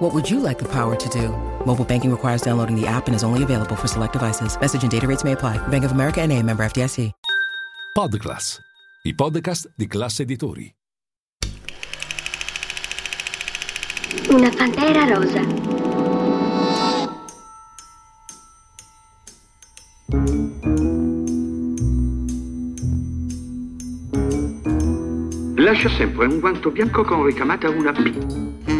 What would you like the power to do? Mobile banking requires downloading the app and is only available for select devices. Message and data rates may apply. Bank of America and a member FDIC. Podclass, i podcast di classe editori. Una pantera rosa. Lascia sempre un guanto bianco con ricamata una B.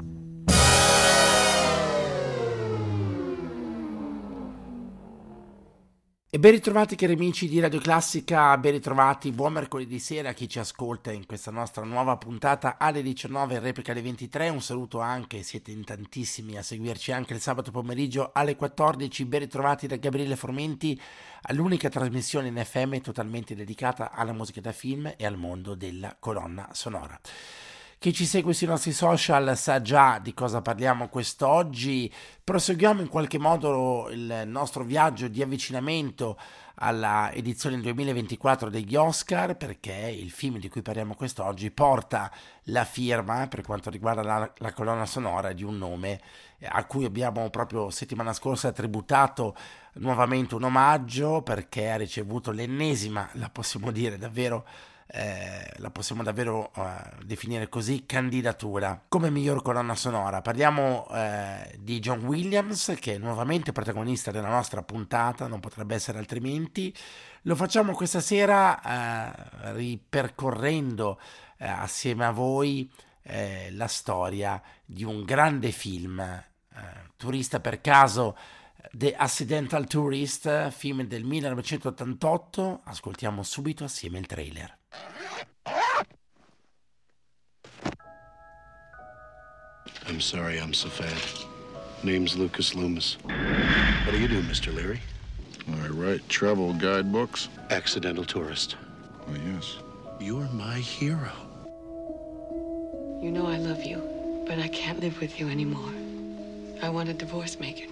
E ben ritrovati cari amici di Radio Classica, ben ritrovati, buon mercoledì sera a chi ci ascolta in questa nostra nuova puntata alle 19 e replica alle 23, un saluto anche, siete in tantissimi a seguirci anche il sabato pomeriggio alle 14, ben ritrovati da Gabriele Formenti all'unica trasmissione in FM totalmente dedicata alla musica da film e al mondo della colonna sonora. Chi ci segue sui nostri social sa già di cosa parliamo quest'oggi. Proseguiamo in qualche modo il nostro viaggio di avvicinamento alla edizione 2024 degli Oscar perché il film di cui parliamo quest'oggi porta la firma per quanto riguarda la, la colonna sonora di un nome a cui abbiamo proprio settimana scorsa tributato nuovamente un omaggio perché ha ricevuto l'ennesima, la possiamo dire davvero eh, la possiamo davvero eh, definire così, candidatura come miglior colonna sonora. Parliamo eh, di John Williams, che è nuovamente protagonista della nostra puntata, non potrebbe essere altrimenti. Lo facciamo questa sera eh, ripercorrendo eh, assieme a voi eh, la storia di un grande film, Turista per caso. The Accidental Tourist, film del 1988. Ascoltiamo subito assieme il trailer. I'm sorry I'm so fat. Name's Lucas Loomis. What do you do, Mr. Leary? I write travel guidebooks. Accidental tourist. Oh, yes. You're my hero. You know I love you, but I can't live with you anymore. I want a divorce, Megan.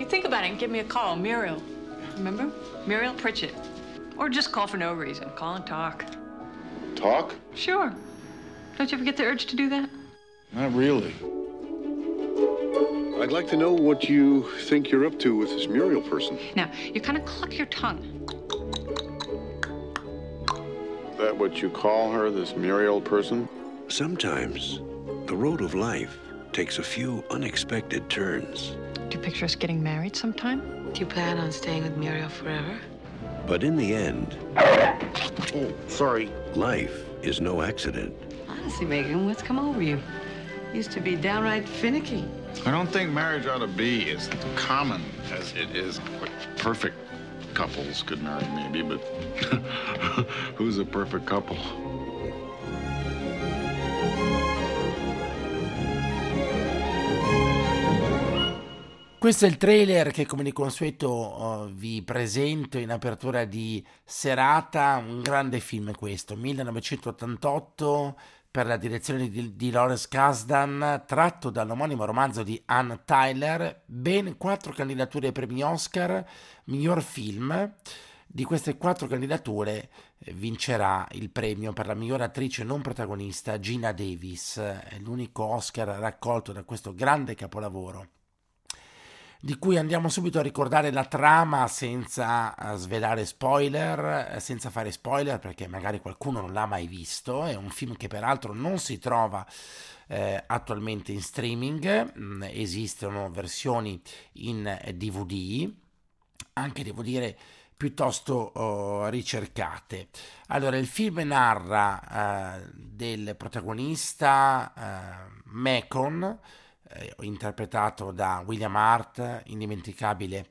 You think about it and give me a call, Muriel. Remember? Muriel Pritchett. Or just call for no reason. Call and talk. Talk? Sure. Don't you ever get the urge to do that? Not really. I'd like to know what you think you're up to with this Muriel person. Now, you kind of cluck your tongue. Is that what you call her, this Muriel person? Sometimes the road of life takes a few unexpected turns. Do you picture us getting married sometime? Do you plan on staying with Muriel forever? But in the end, Oh, sorry. life is no accident. Honestly, Megan, what's come over you? Used to be downright finicky. I don't think marriage ought to be as common as it is. Like perfect couples could marry, maybe, but who's a perfect couple? Questo è il trailer che come di consueto oh, vi presento in apertura di serata, un grande film questo, 1988 per la direzione di, di Lawrence Kasdan, tratto dall'omonimo romanzo di Ann Tyler, ben quattro candidature ai premi Oscar, miglior film. Di queste quattro candidature eh, vincerà il premio per la miglior attrice non protagonista Gina Davis, l'unico Oscar raccolto da questo grande capolavoro di cui andiamo subito a ricordare la trama senza eh, svelare spoiler, eh, senza fare spoiler perché magari qualcuno non l'ha mai visto, è un film che peraltro non si trova eh, attualmente in streaming, mm, esistono versioni in DVD, anche devo dire piuttosto oh, ricercate. Allora, il film narra eh, del protagonista eh, Macon, eh, interpretato da William Hart, indimenticabile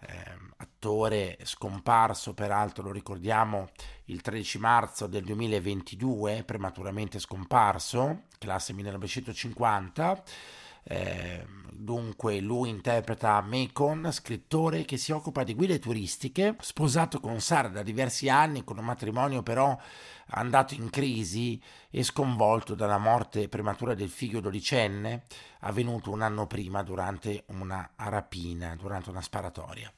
eh, attore scomparso, peraltro lo ricordiamo il 13 marzo del 2022, prematuramente scomparso, classe 1950. Eh, dunque lui interpreta Macon, scrittore che si occupa di guide turistiche, sposato con Sara da diversi anni, con un matrimonio però andato in crisi e sconvolto dalla morte prematura del figlio dodicenne, avvenuto un anno prima durante una rapina, durante una sparatoria.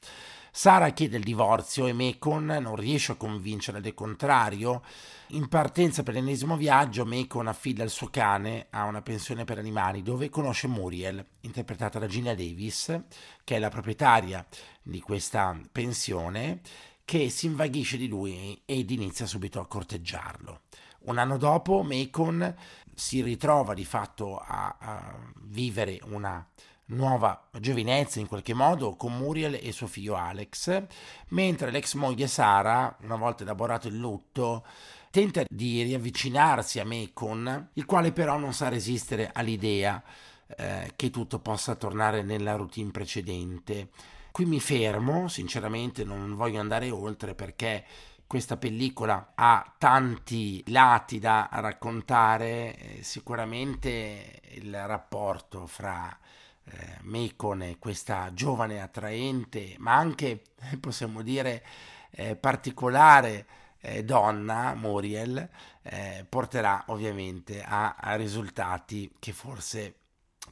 Sara chiede il divorzio e Macon non riesce a convincerla del contrario. In partenza per l'ennesimo viaggio, Macon affida il suo cane a una pensione per animali dove conosce Muriel, interpretata da Gina Davis, che è la proprietaria di questa pensione, che si invaghisce di lui ed inizia subito a corteggiarlo. Un anno dopo, Macon si ritrova di fatto a, a vivere una nuova giovinezza in qualche modo con Muriel e suo figlio Alex, mentre l'ex moglie Sara, una volta elaborato il lutto, tenta di riavvicinarsi a Macon, il quale però non sa resistere all'idea eh, che tutto possa tornare nella routine precedente. Qui mi fermo, sinceramente non voglio andare oltre perché questa pellicola ha tanti lati da raccontare, eh, sicuramente il rapporto fra eh, Macon questa giovane attraente, ma anche possiamo dire eh, particolare eh, donna, Muriel, eh, porterà ovviamente a, a risultati che forse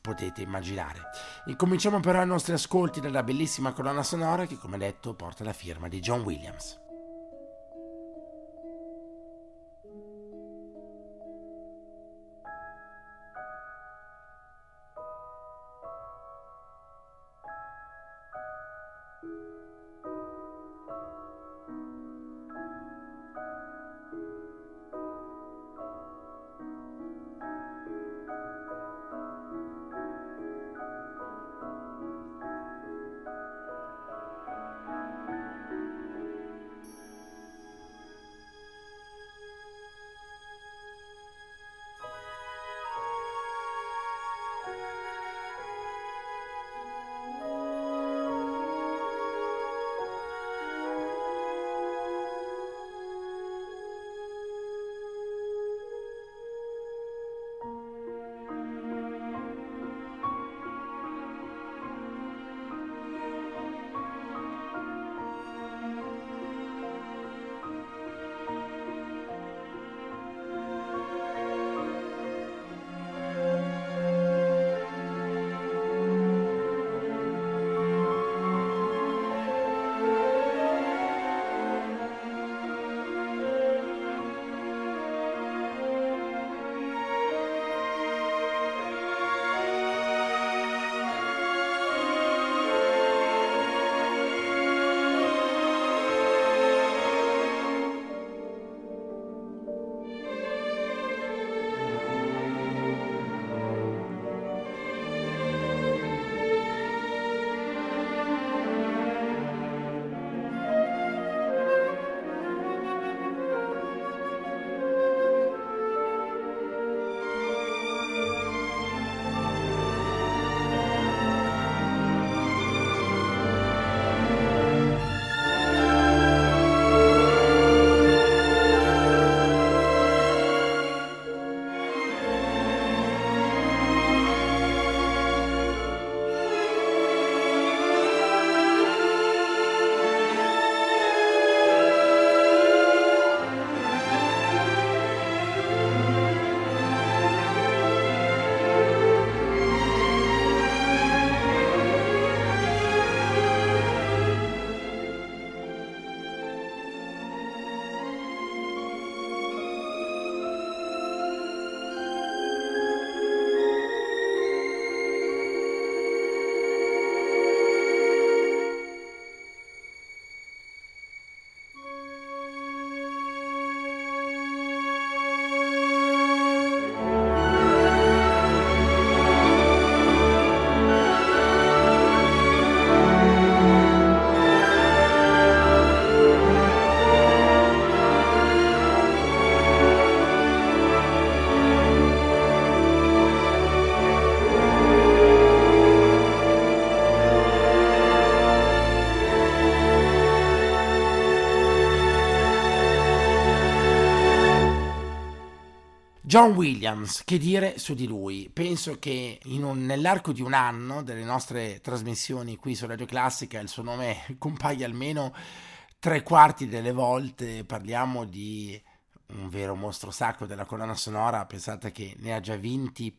potete immaginare. Incominciamo però i nostri ascolti dalla bellissima colonna sonora che come detto porta la firma di John Williams. John Williams, che dire su di lui? Penso che un, nell'arco di un anno delle nostre trasmissioni qui su Radio Classica il suo nome compaia almeno tre quarti delle volte. Parliamo di un vero mostro sacro della colonna sonora, pensate che ne ha già vinti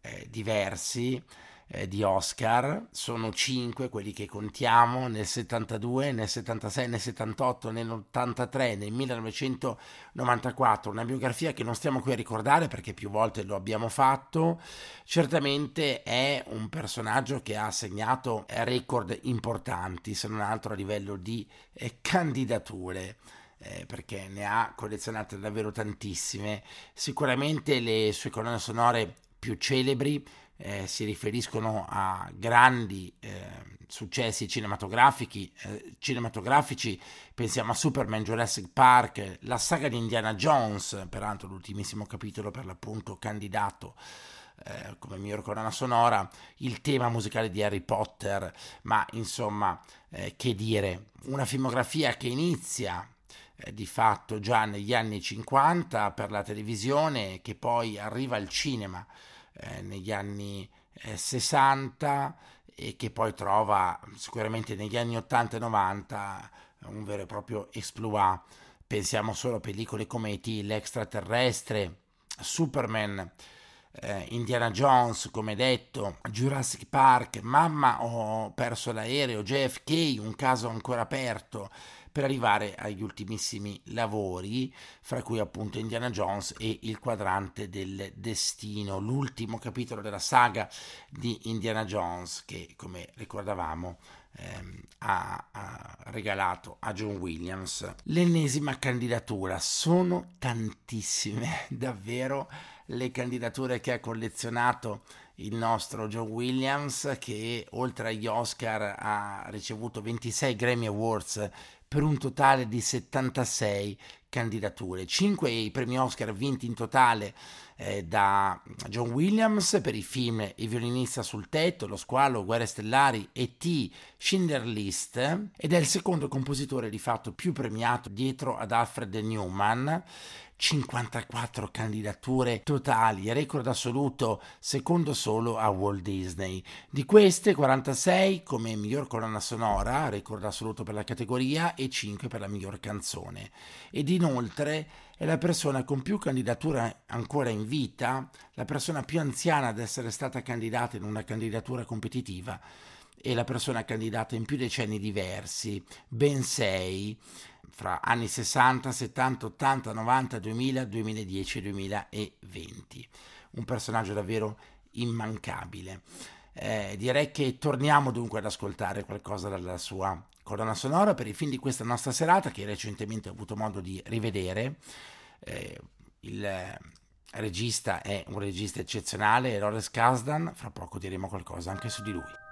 eh, diversi eh, di Oscar, sono cinque quelli che contiamo nel 72, nel 76, nel 78, nell'83, nel 1994, una biografia che non stiamo qui a ricordare perché più volte lo abbiamo fatto, certamente è un personaggio che ha segnato record importanti, se non altro a livello di eh, candidature. Eh, perché ne ha collezionate davvero tantissime. Sicuramente le sue colonne sonore più celebri eh, si riferiscono a grandi eh, successi cinematografici, eh, cinematografici, pensiamo a Superman, Jurassic Park, la saga di Indiana Jones, peraltro l'ultimissimo capitolo per l'appunto candidato eh, come miglior colonna sonora, il tema musicale di Harry Potter, ma insomma, eh, che dire, una filmografia che inizia eh, di fatto già negli anni 50 per la televisione, che poi arriva al cinema eh, negli anni eh, 60 e che poi trova sicuramente negli anni 80 e 90 un vero e proprio exploit. Pensiamo solo a pellicole come E.T., l'extraterrestre, Superman, eh, Indiana Jones, come detto, Jurassic Park, Mamma ho perso l'aereo, JFK, un caso ancora aperto, per arrivare agli ultimissimi lavori, fra cui appunto Indiana Jones e il quadrante del destino, l'ultimo capitolo della saga di Indiana Jones che, come ricordavamo, ehm, ha, ha regalato a John Williams. L'ennesima candidatura, sono tantissime, davvero le candidature che ha collezionato il nostro John Williams che oltre agli Oscar ha ricevuto 26 Grammy Awards per un totale di 76 candidature, 5 i premi Oscar vinti in totale eh, da John Williams per i film Il violinista sul tetto, Lo squalo, Guerre stellari e T. Schindler List ed è il secondo compositore di fatto più premiato dietro ad Alfred Newman 54 candidature totali, record assoluto secondo solo a Walt Disney. Di queste 46 come miglior colonna sonora, record assoluto per la categoria, e 5 per la miglior canzone. Ed inoltre è la persona con più candidature ancora in vita, la persona più anziana ad essere stata candidata in una candidatura competitiva e la persona candidata in più decenni diversi, ben sei fra anni 60, 70, 80, 90, 2000, 2010 e 2020. Un personaggio davvero immancabile. Eh, direi che torniamo dunque ad ascoltare qualcosa dalla sua colonna sonora per i film di questa nostra serata che recentemente ho avuto modo di rivedere. Eh, il regista è un regista eccezionale, Lawrence Kasdan, fra poco diremo qualcosa anche su di lui.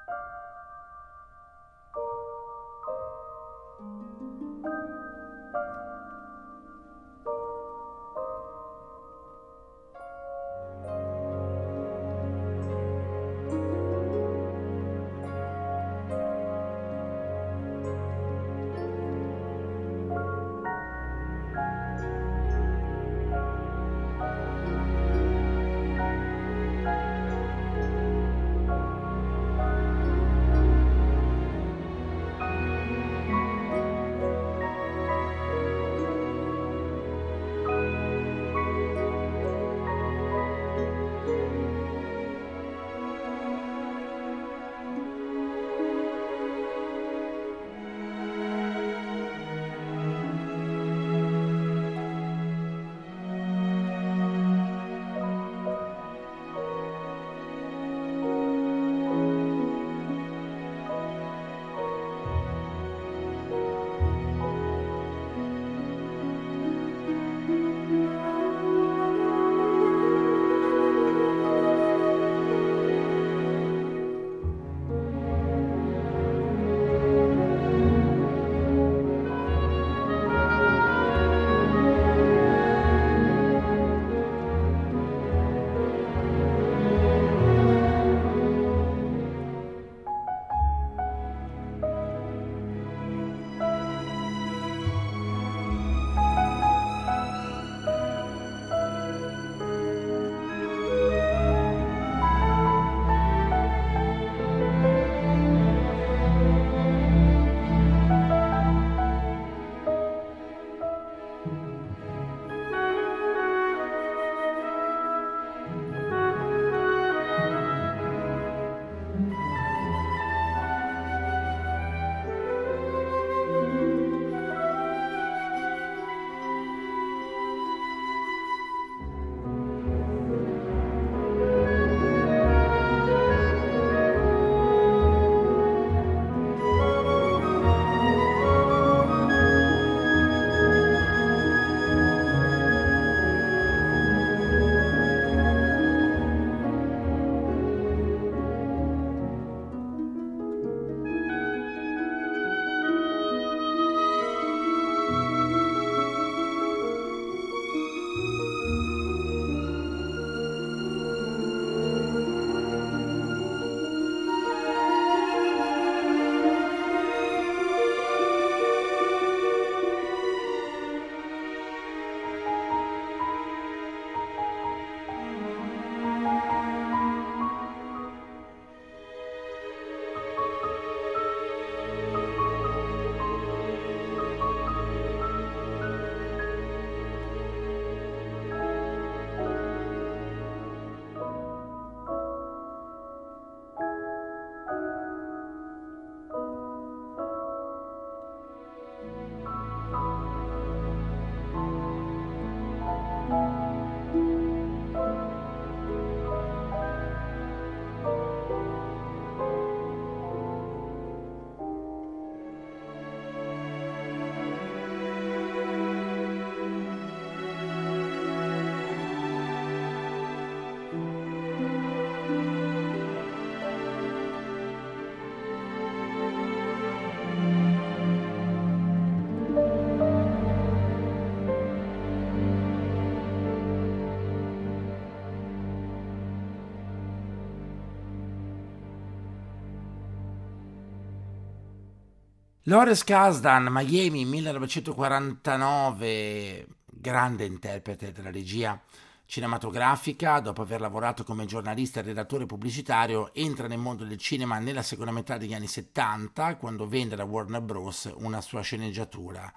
Lawrence Kasdan, Miami 1949, grande interprete della regia cinematografica, dopo aver lavorato come giornalista e redattore pubblicitario, entra nel mondo del cinema nella seconda metà degli anni 70, quando vende alla Warner Bros. una sua sceneggiatura,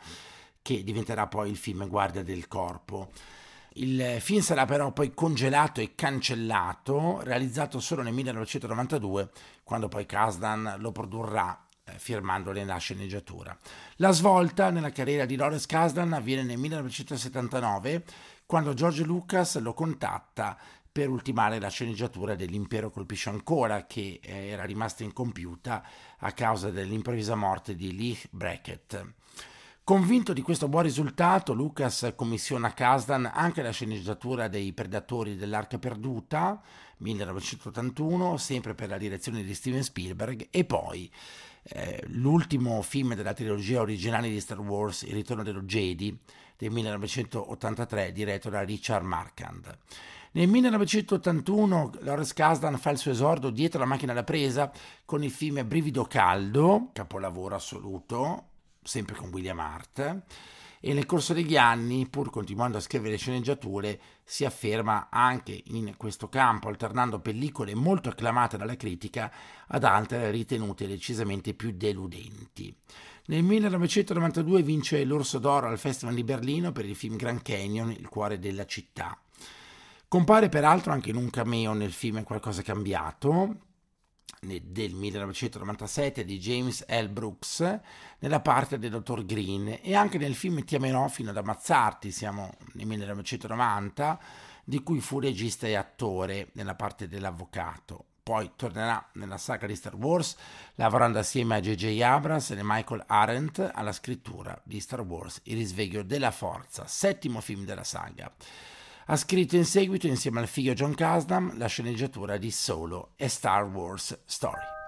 che diventerà poi il film Guardia del Corpo. Il film sarà però poi congelato e cancellato, realizzato solo nel 1992, quando poi Kasdan lo produrrà eh, firmandone la sceneggiatura. La svolta nella carriera di Lawrence Kasdan avviene nel 1979 quando George Lucas lo contatta per ultimare la sceneggiatura dell'Impero colpisce ancora che eh, era rimasta incompiuta a causa dell'improvvisa morte di Lee Brackett. Convinto di questo buon risultato, Lucas commissiona a Kasdan anche la sceneggiatura dei Predatori dell'Arca Perduta, 1981, sempre per la direzione di Steven Spielberg, e poi eh, l'ultimo film della trilogia originale di Star Wars, Il ritorno dello Jedi, del 1983, diretto da Richard Markand. Nel 1981 Lawrence Kasdan fa il suo esordio dietro la macchina da presa con il film Brivido Caldo, capolavoro assoluto, sempre con William Hart e nel corso degli anni, pur continuando a scrivere sceneggiature, si afferma anche in questo campo, alternando pellicole molto acclamate dalla critica ad altre ritenute decisamente più deludenti. Nel 1992 vince l'Orso d'Oro al Festival di Berlino per il film Grand Canyon, Il cuore della città. Compare peraltro anche in un cameo nel film Qualcosa cambiato, del 1997 di James L. Brooks nella parte del dottor Green e anche nel film Ti amerò fino ad ammazzarti, siamo nel 1990, di cui fu regista e attore nella parte dell'avvocato. Poi tornerà nella saga di Star Wars, lavorando assieme a J.J. Abrams e Michael Arendt alla scrittura di Star Wars Il risveglio della forza, settimo film della saga. Ha scritto in seguito, insieme al figlio John Kasdan, la sceneggiatura di Solo e Star Wars Story.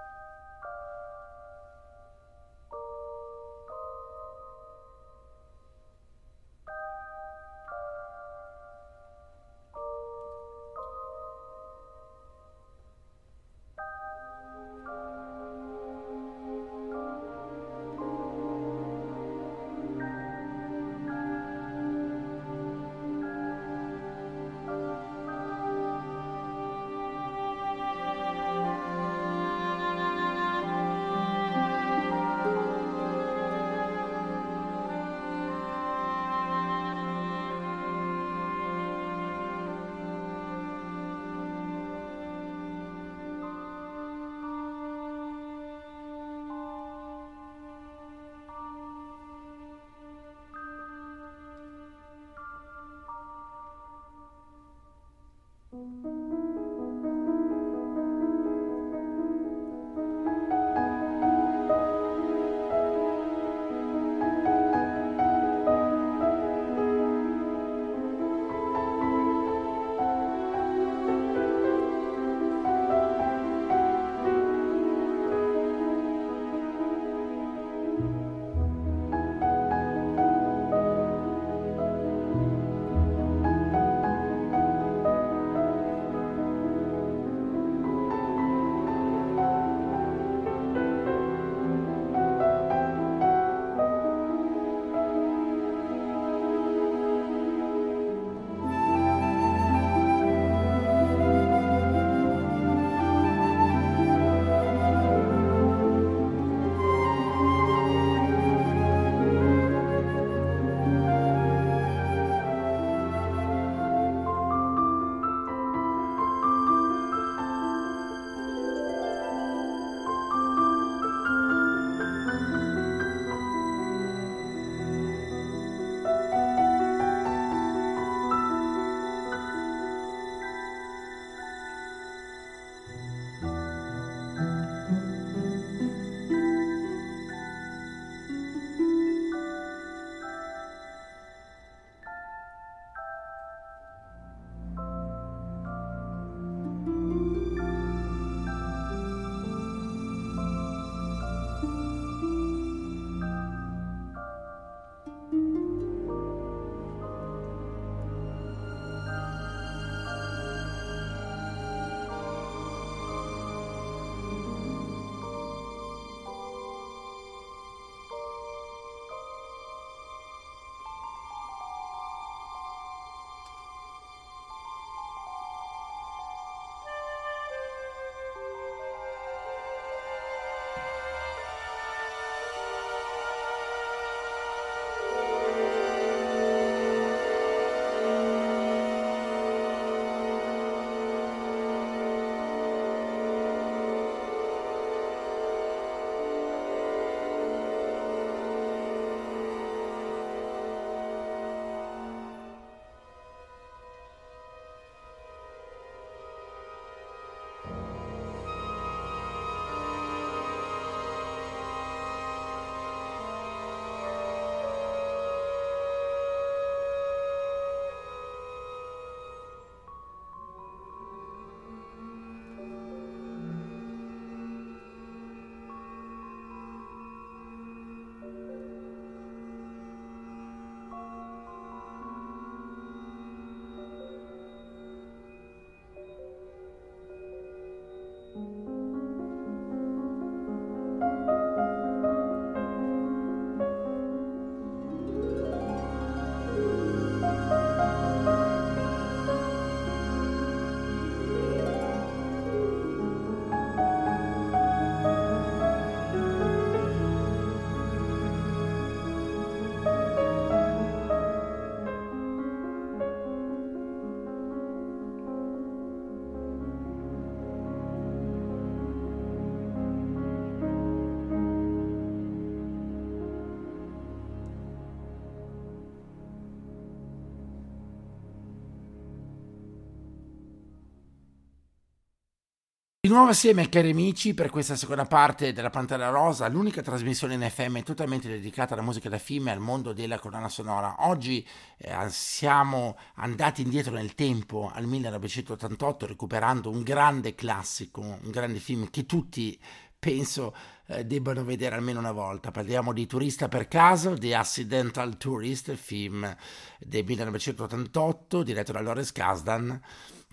Nuovo assieme, cari amici, per questa seconda parte della Pantera Rosa, l'unica trasmissione in FM totalmente dedicata alla musica da film e al mondo della colonna sonora. Oggi eh, siamo andati indietro nel tempo, al 1988, recuperando un grande classico, un grande film che tutti penso eh, debbano vedere almeno una volta. Parliamo di Turista per caso, The Accidental Tourist, film del 1988, diretto da Lawrence Kasdan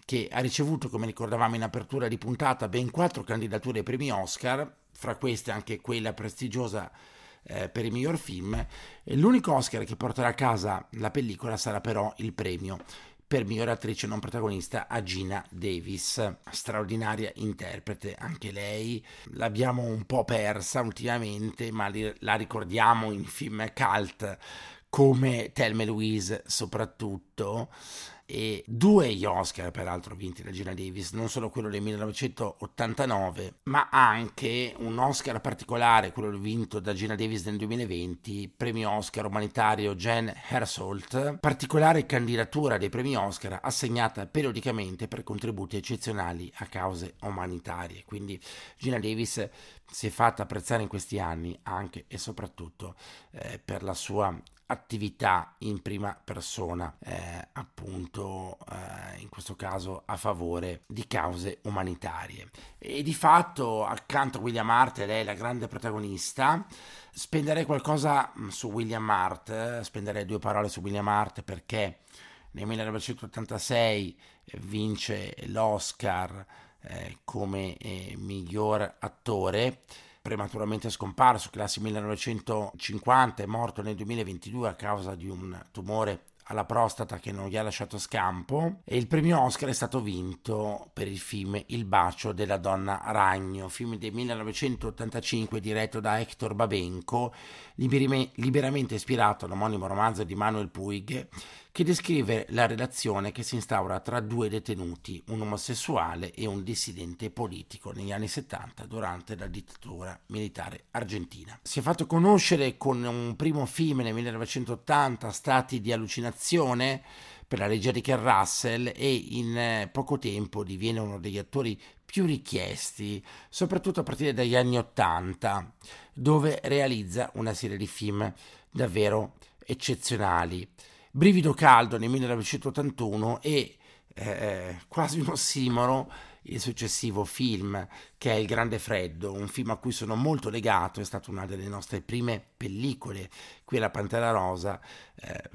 che ha ricevuto, come ricordavamo in apertura di puntata, ben quattro candidature ai premi Oscar, fra queste anche quella prestigiosa eh, per il miglior film. L'unico Oscar che porterà a casa la pellicola sarà però il premio per miglior attrice non protagonista a Gina Davis, straordinaria interprete anche lei. L'abbiamo un po' persa ultimamente, ma la ricordiamo in film cult come Thelma Louise soprattutto. E due gli Oscar peraltro vinti da Gina Davis, non solo quello del 1989, ma anche un Oscar particolare, quello vinto da Gina Davis nel 2020, premio Oscar umanitario Jen Hersolt, particolare candidatura dei premi Oscar assegnata periodicamente per contributi eccezionali a cause umanitarie. Quindi Gina Davis si è fatta apprezzare in questi anni anche e soprattutto eh, per la sua attività in prima persona, eh, appunto eh, in questo caso a favore di cause umanitarie. E di fatto accanto a William Hart, lei è la grande protagonista, spenderei qualcosa mm, su William Hart, spenderei due parole su William Hart perché nel 1986 eh, vince l'Oscar eh, come eh, miglior attore prematuramente scomparso, classe 1950, è morto nel 2022 a causa di un tumore alla prostata che non gli ha lasciato scampo. E il premio Oscar è stato vinto per il film Il bacio della donna ragno, film del 1985 diretto da Hector Babenco, liberamente ispirato all'omonimo romanzo di Manuel Puig che descrive la relazione che si instaura tra due detenuti, un omosessuale e un dissidente politico negli anni 70 durante la dittatura militare argentina. Si è fatto conoscere con un primo film nel 1980, Stati di allucinazione, per la regia di Ken Russell e in eh, poco tempo diviene uno degli attori più richiesti, soprattutto a partire dagli anni 80, dove realizza una serie di film davvero eccezionali. Brivido caldo nel 1981 e eh, quasi un ossimoro il successivo film che è Il Grande Freddo, un film a cui sono molto legato, è stata una delle nostre prime pellicole qui alla Pantera Rosa, eh,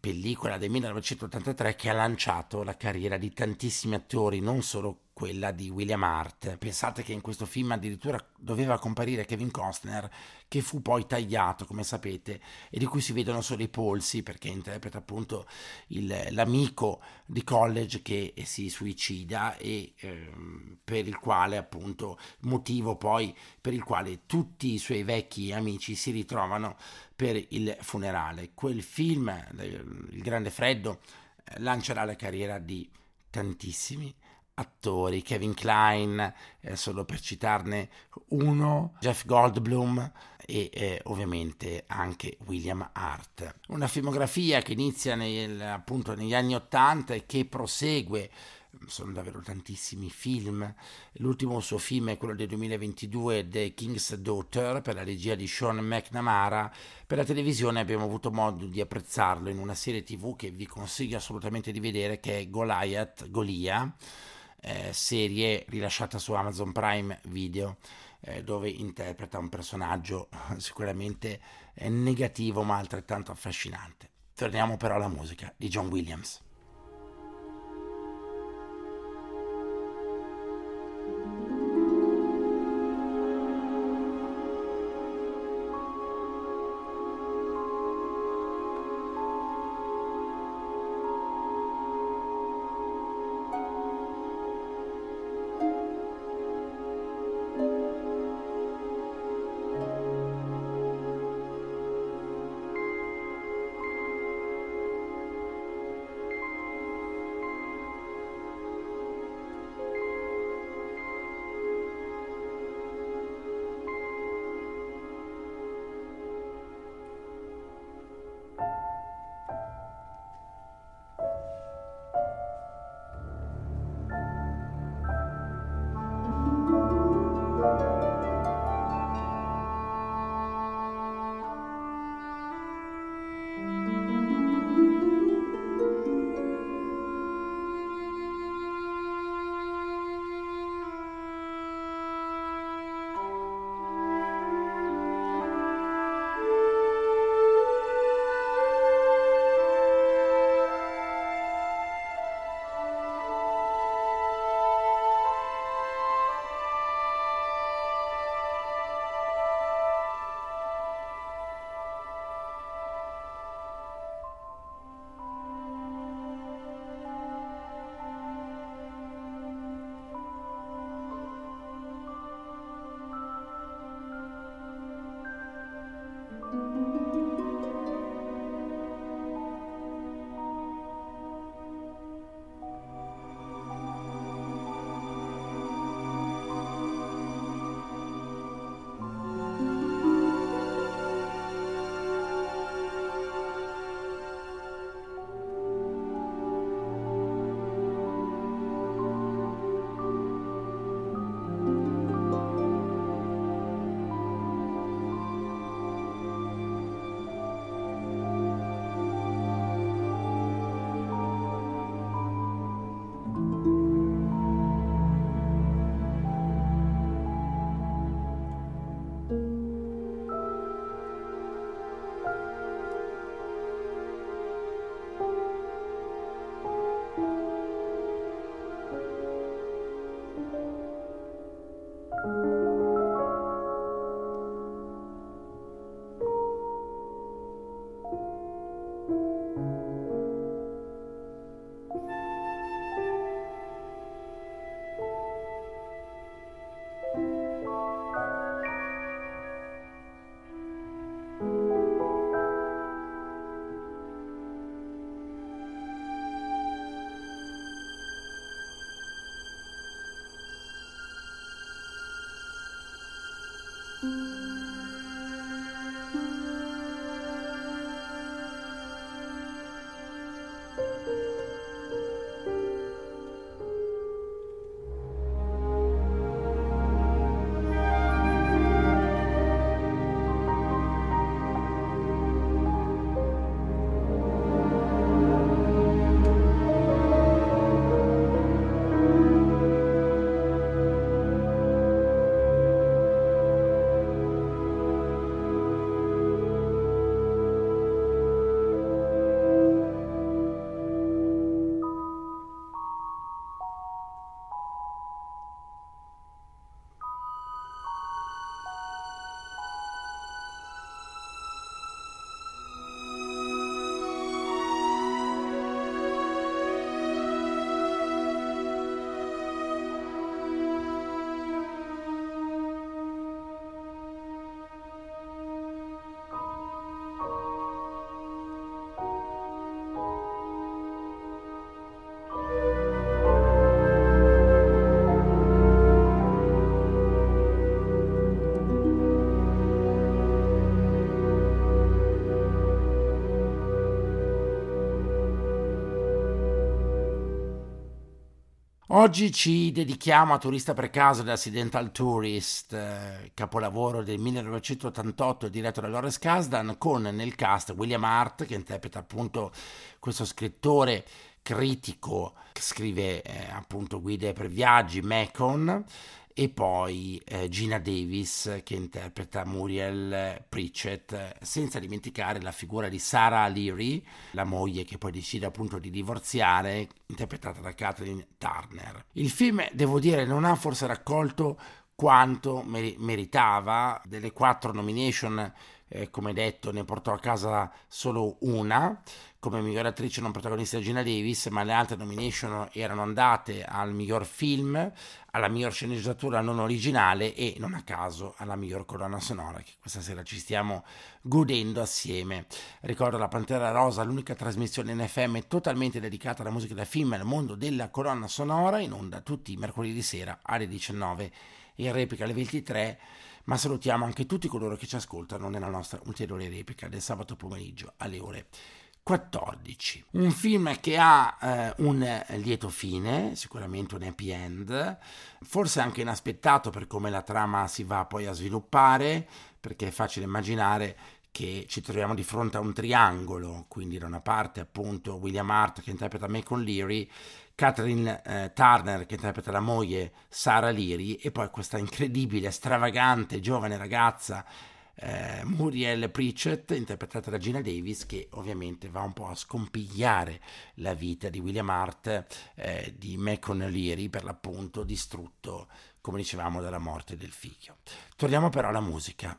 pellicola del 1983 che ha lanciato la carriera di tantissimi attori, non solo quella di William Hart. Pensate che in questo film addirittura doveva comparire Kevin Costner, che fu poi tagliato, come sapete, e di cui si vedono solo i polsi, perché interpreta appunto il, l'amico di college che si suicida e ehm, per il quale appunto motivo poi per il quale tutti i suoi vecchi amici si ritrovano per il funerale. Quel film, Il Grande Freddo, lancerà la carriera di tantissimi attori, Kevin Klein, eh, solo per citarne uno, Jeff Goldblum e eh, ovviamente anche William Hart. Una filmografia che inizia nel, appunto negli anni Ottanta e che prosegue sono davvero tantissimi film. L'ultimo suo film è quello del 2022, The King's Daughter, per la regia di Sean McNamara. Per la televisione abbiamo avuto modo di apprezzarlo in una serie tv che vi consiglio assolutamente di vedere, che è Goliath, Golia eh, serie rilasciata su Amazon Prime Video eh, dove interpreta un personaggio sicuramente eh, negativo ma altrettanto affascinante. Torniamo però alla musica di John Williams. Oggi ci dedichiamo a Turista per caso di Accidental Tourist, eh, capolavoro del 1988 diretto da Lawrence Kasdan, con nel cast William Hart che interpreta appunto questo scrittore critico che scrive eh, appunto guide per viaggi, Macon, e poi eh, Gina Davis che interpreta Muriel Pritchett, senza dimenticare la figura di Sarah Leary, la moglie che poi decide appunto di divorziare, interpretata da Kathleen Turner. Il film, devo dire, non ha forse raccolto quanto meritava, delle quattro nomination eh, come detto ne portò a casa solo una come miglior attrice non protagonista Gina Davis, ma le altre nomination erano andate al miglior film, alla miglior sceneggiatura non originale e non a caso alla miglior colonna sonora che questa sera ci stiamo godendo assieme. Ricordo la Pantera Rosa, l'unica trasmissione in FM totalmente dedicata alla musica da film e al mondo della colonna sonora, in onda tutti i mercoledì sera alle 19 e in replica alle 23 ma salutiamo anche tutti coloro che ci ascoltano nella nostra ulteriore replica del sabato pomeriggio alle ore 14. Un film che ha eh, un lieto fine, sicuramente un happy end, forse anche inaspettato per come la trama si va poi a sviluppare, perché è facile immaginare che ci troviamo di fronte a un triangolo, quindi da una parte appunto William Hart che interpreta Macon Leary, Catherine eh, Turner che interpreta la moglie Sara Leary e poi questa incredibile, stravagante, giovane ragazza eh, Muriel Pritchett interpretata da Gina Davis che ovviamente va un po' a scompigliare la vita di William Hart eh, di Macon Leary per l'appunto distrutto come dicevamo dalla morte del figlio. Torniamo però alla musica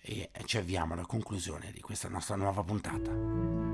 e ci avviamo alla conclusione di questa nostra nuova puntata.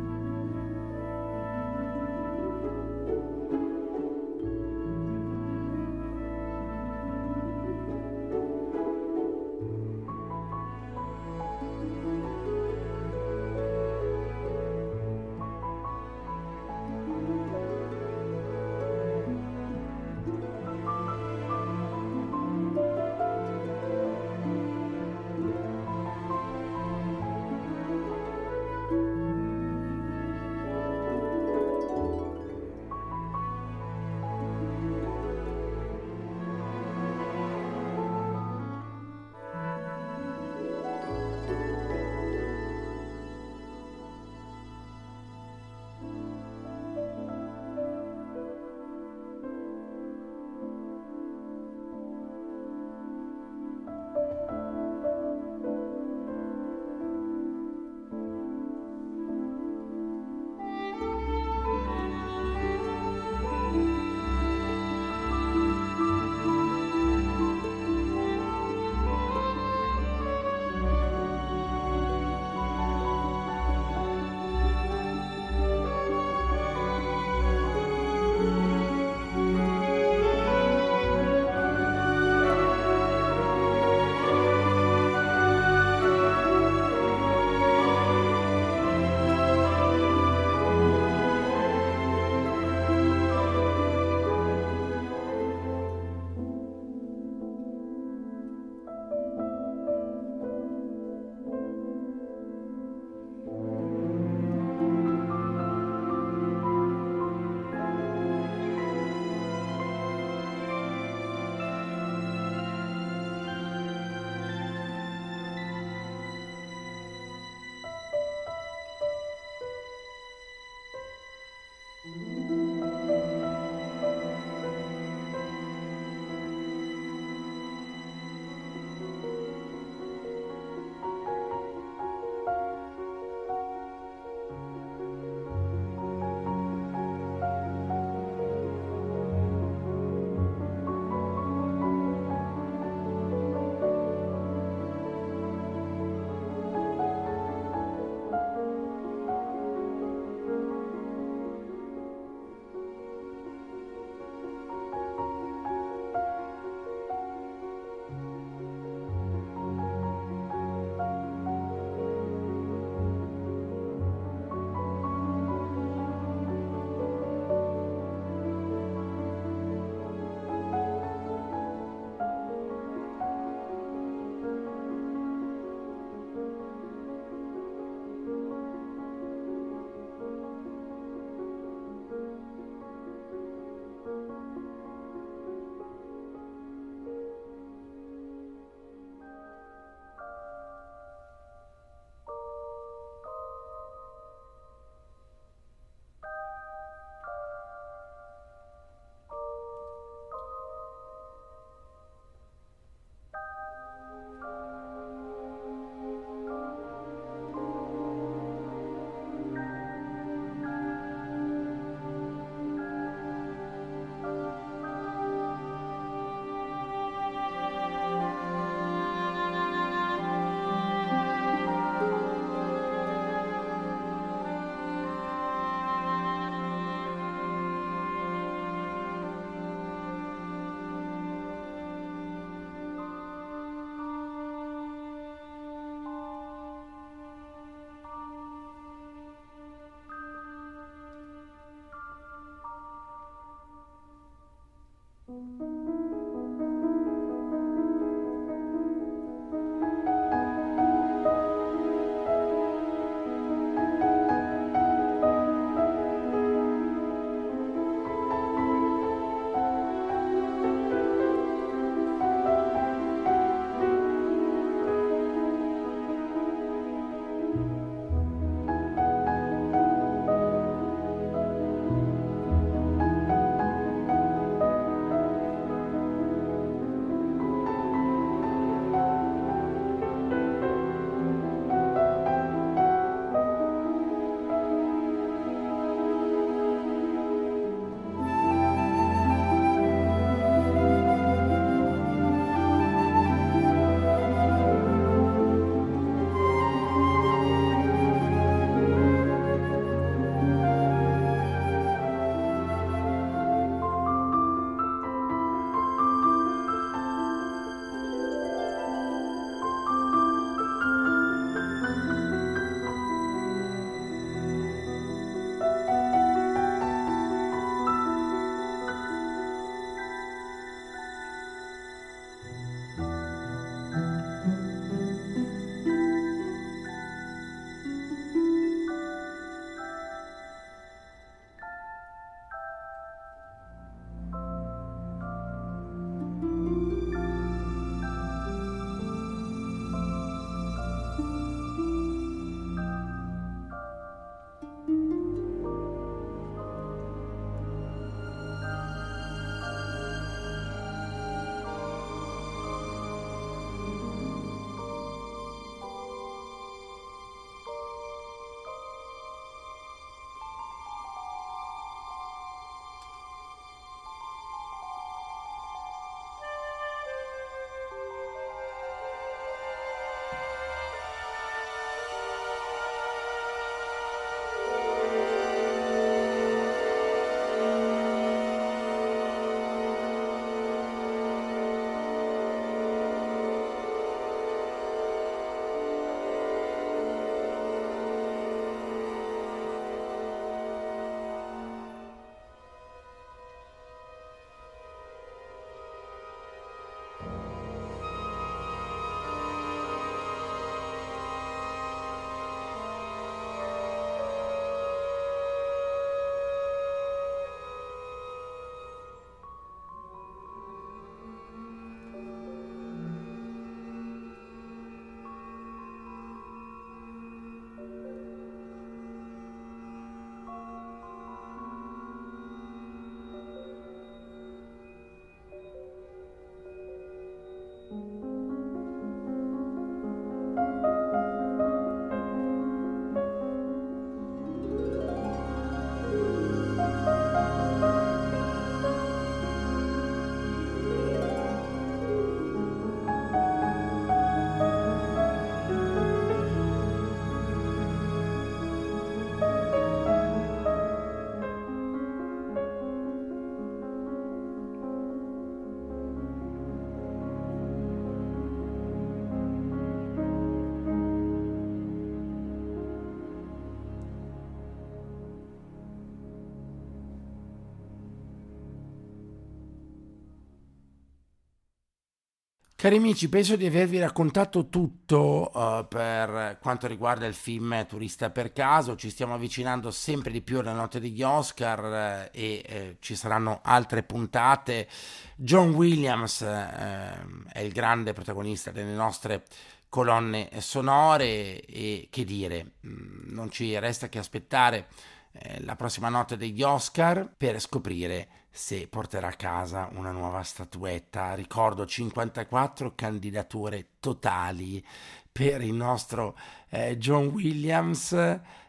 Cari amici, penso di avervi raccontato tutto uh, per quanto riguarda il film Turista per caso. Ci stiamo avvicinando sempre di più alla notte degli Oscar uh, e uh, ci saranno altre puntate. John Williams è il grande protagonista delle nostre colonne sonore e che dire, mm, non ci resta che aspettare eh, la prossima notte degli Oscar per scoprire se porterà a casa una nuova statuetta. Ricordo 54 candidature totali per il nostro eh, John Williams,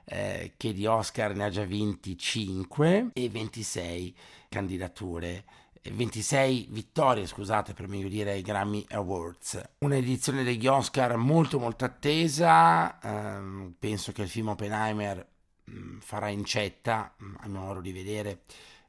eh, che di Oscar ne ha già vinti 5 e 26 candidature 26 vittorie, scusate, per meglio dire, ai Grammy Awards. Un'edizione degli Oscar molto molto attesa, ehm, penso che il film Oppenheimer mm, farà incetta, mm, a mio modo di vedere,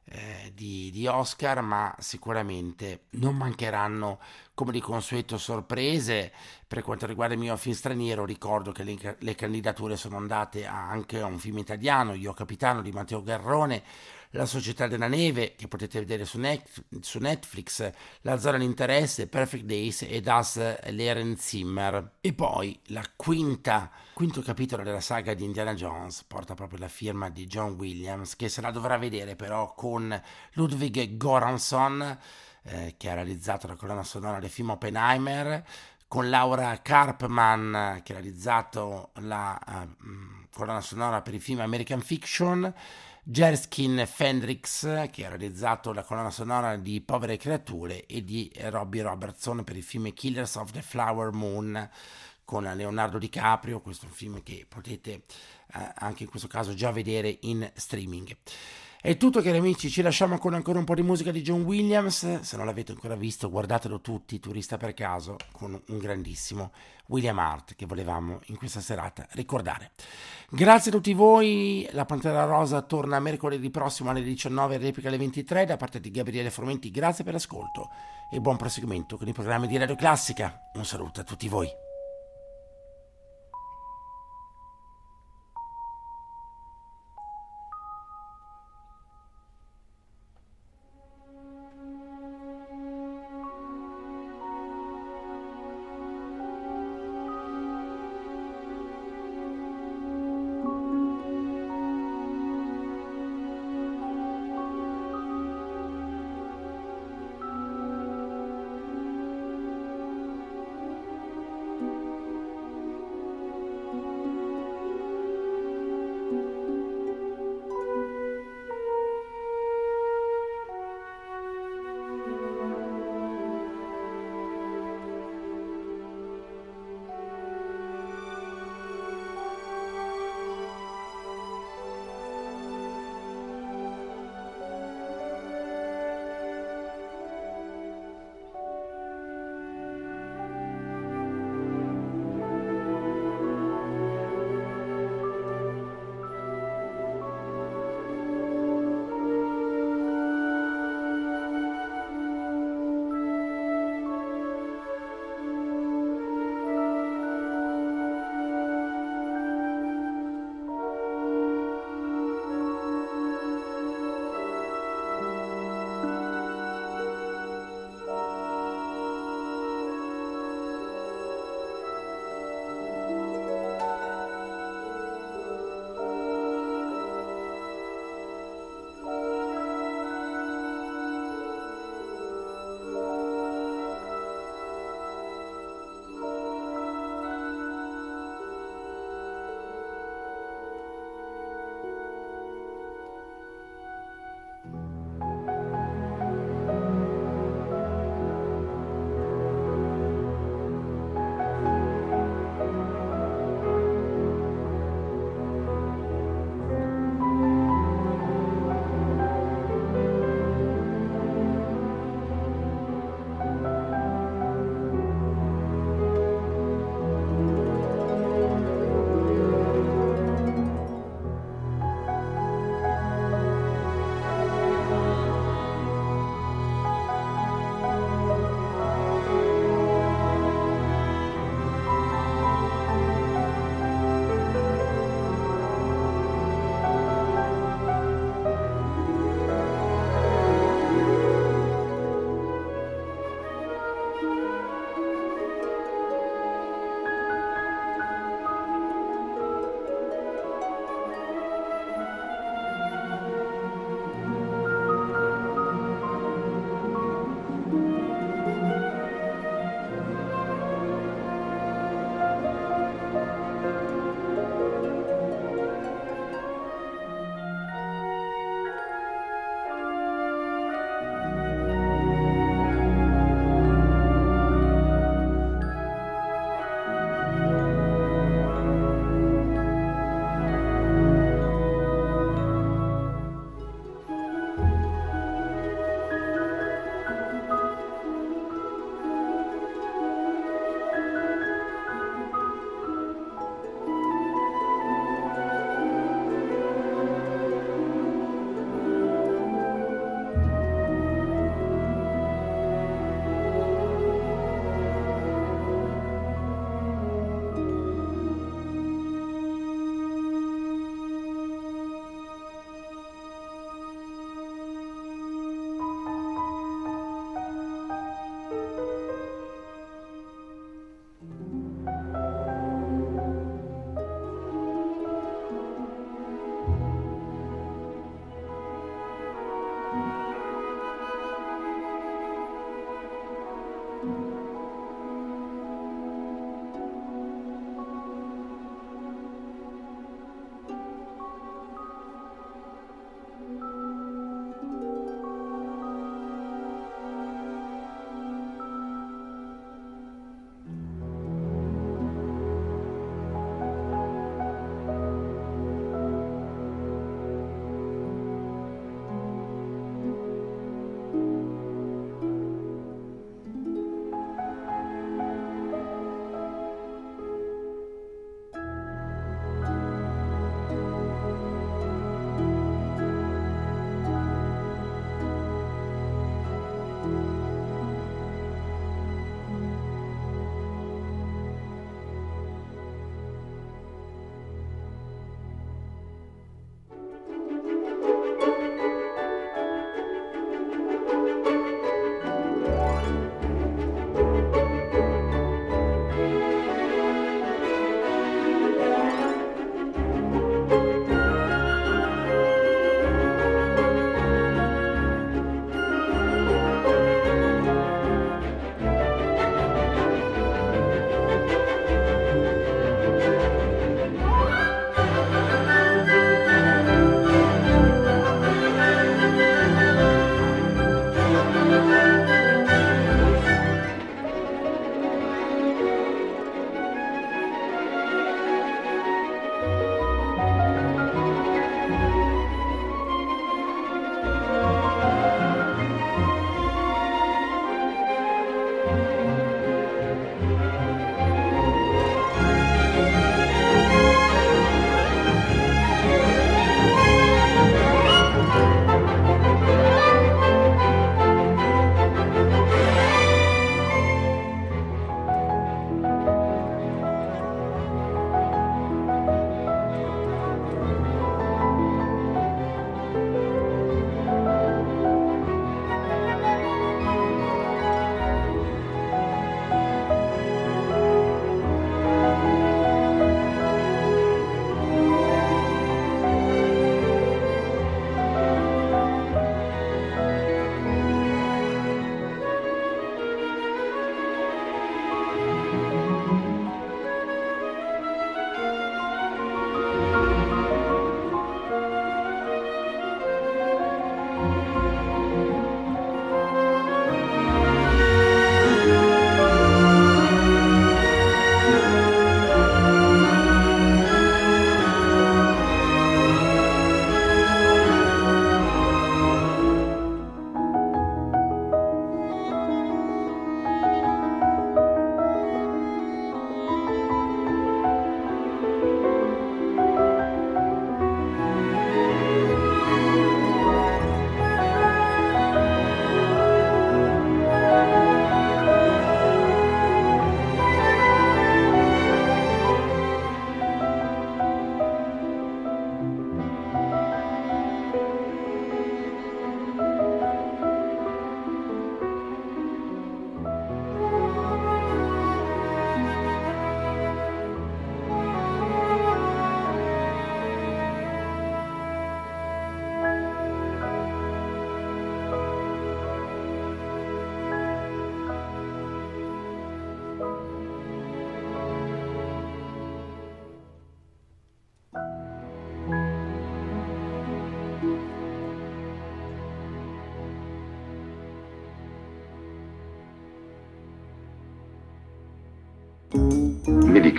eh, di, di, Oscar, ma sicuramente non mancheranno come di consueto sorprese. Per quanto riguarda il mio film straniero, ricordo che le, le candidature sono andate anche a un film italiano, Io Capitano di Matteo Garrone la Società della Neve, che potete vedere su, Net, su Netflix, La Zona di Interesse, Perfect Days e Das Leren Zimmer. E poi la quinta, quinto capitolo della saga di Indiana Jones porta proprio la firma di John Williams, che se la dovrà vedere però con Ludwig Goranson, eh, che ha realizzato la colonna sonora del film Oppenheimer, con Laura Karpman, che ha realizzato la uh, colonna sonora per il film American Fiction, Jerskin Fendrix, che ha realizzato la colonna sonora di Povere Creature, e di Robbie Robertson per il film Killers of the Flower Moon con Leonardo DiCaprio, questo è un film che potete eh, anche in questo caso già vedere in streaming. È tutto cari amici, ci lasciamo con ancora un po' di musica di John Williams, se non l'avete ancora visto guardatelo tutti, turista per caso, con un grandissimo William Hart che volevamo in questa serata ricordare. Grazie a tutti voi, la Pantera Rosa torna mercoledì prossimo alle 19 e replica alle 23 da parte di Gabriele Fromenti, grazie per l'ascolto e buon proseguimento con i programmi di Radio Classica. Un saluto a tutti voi.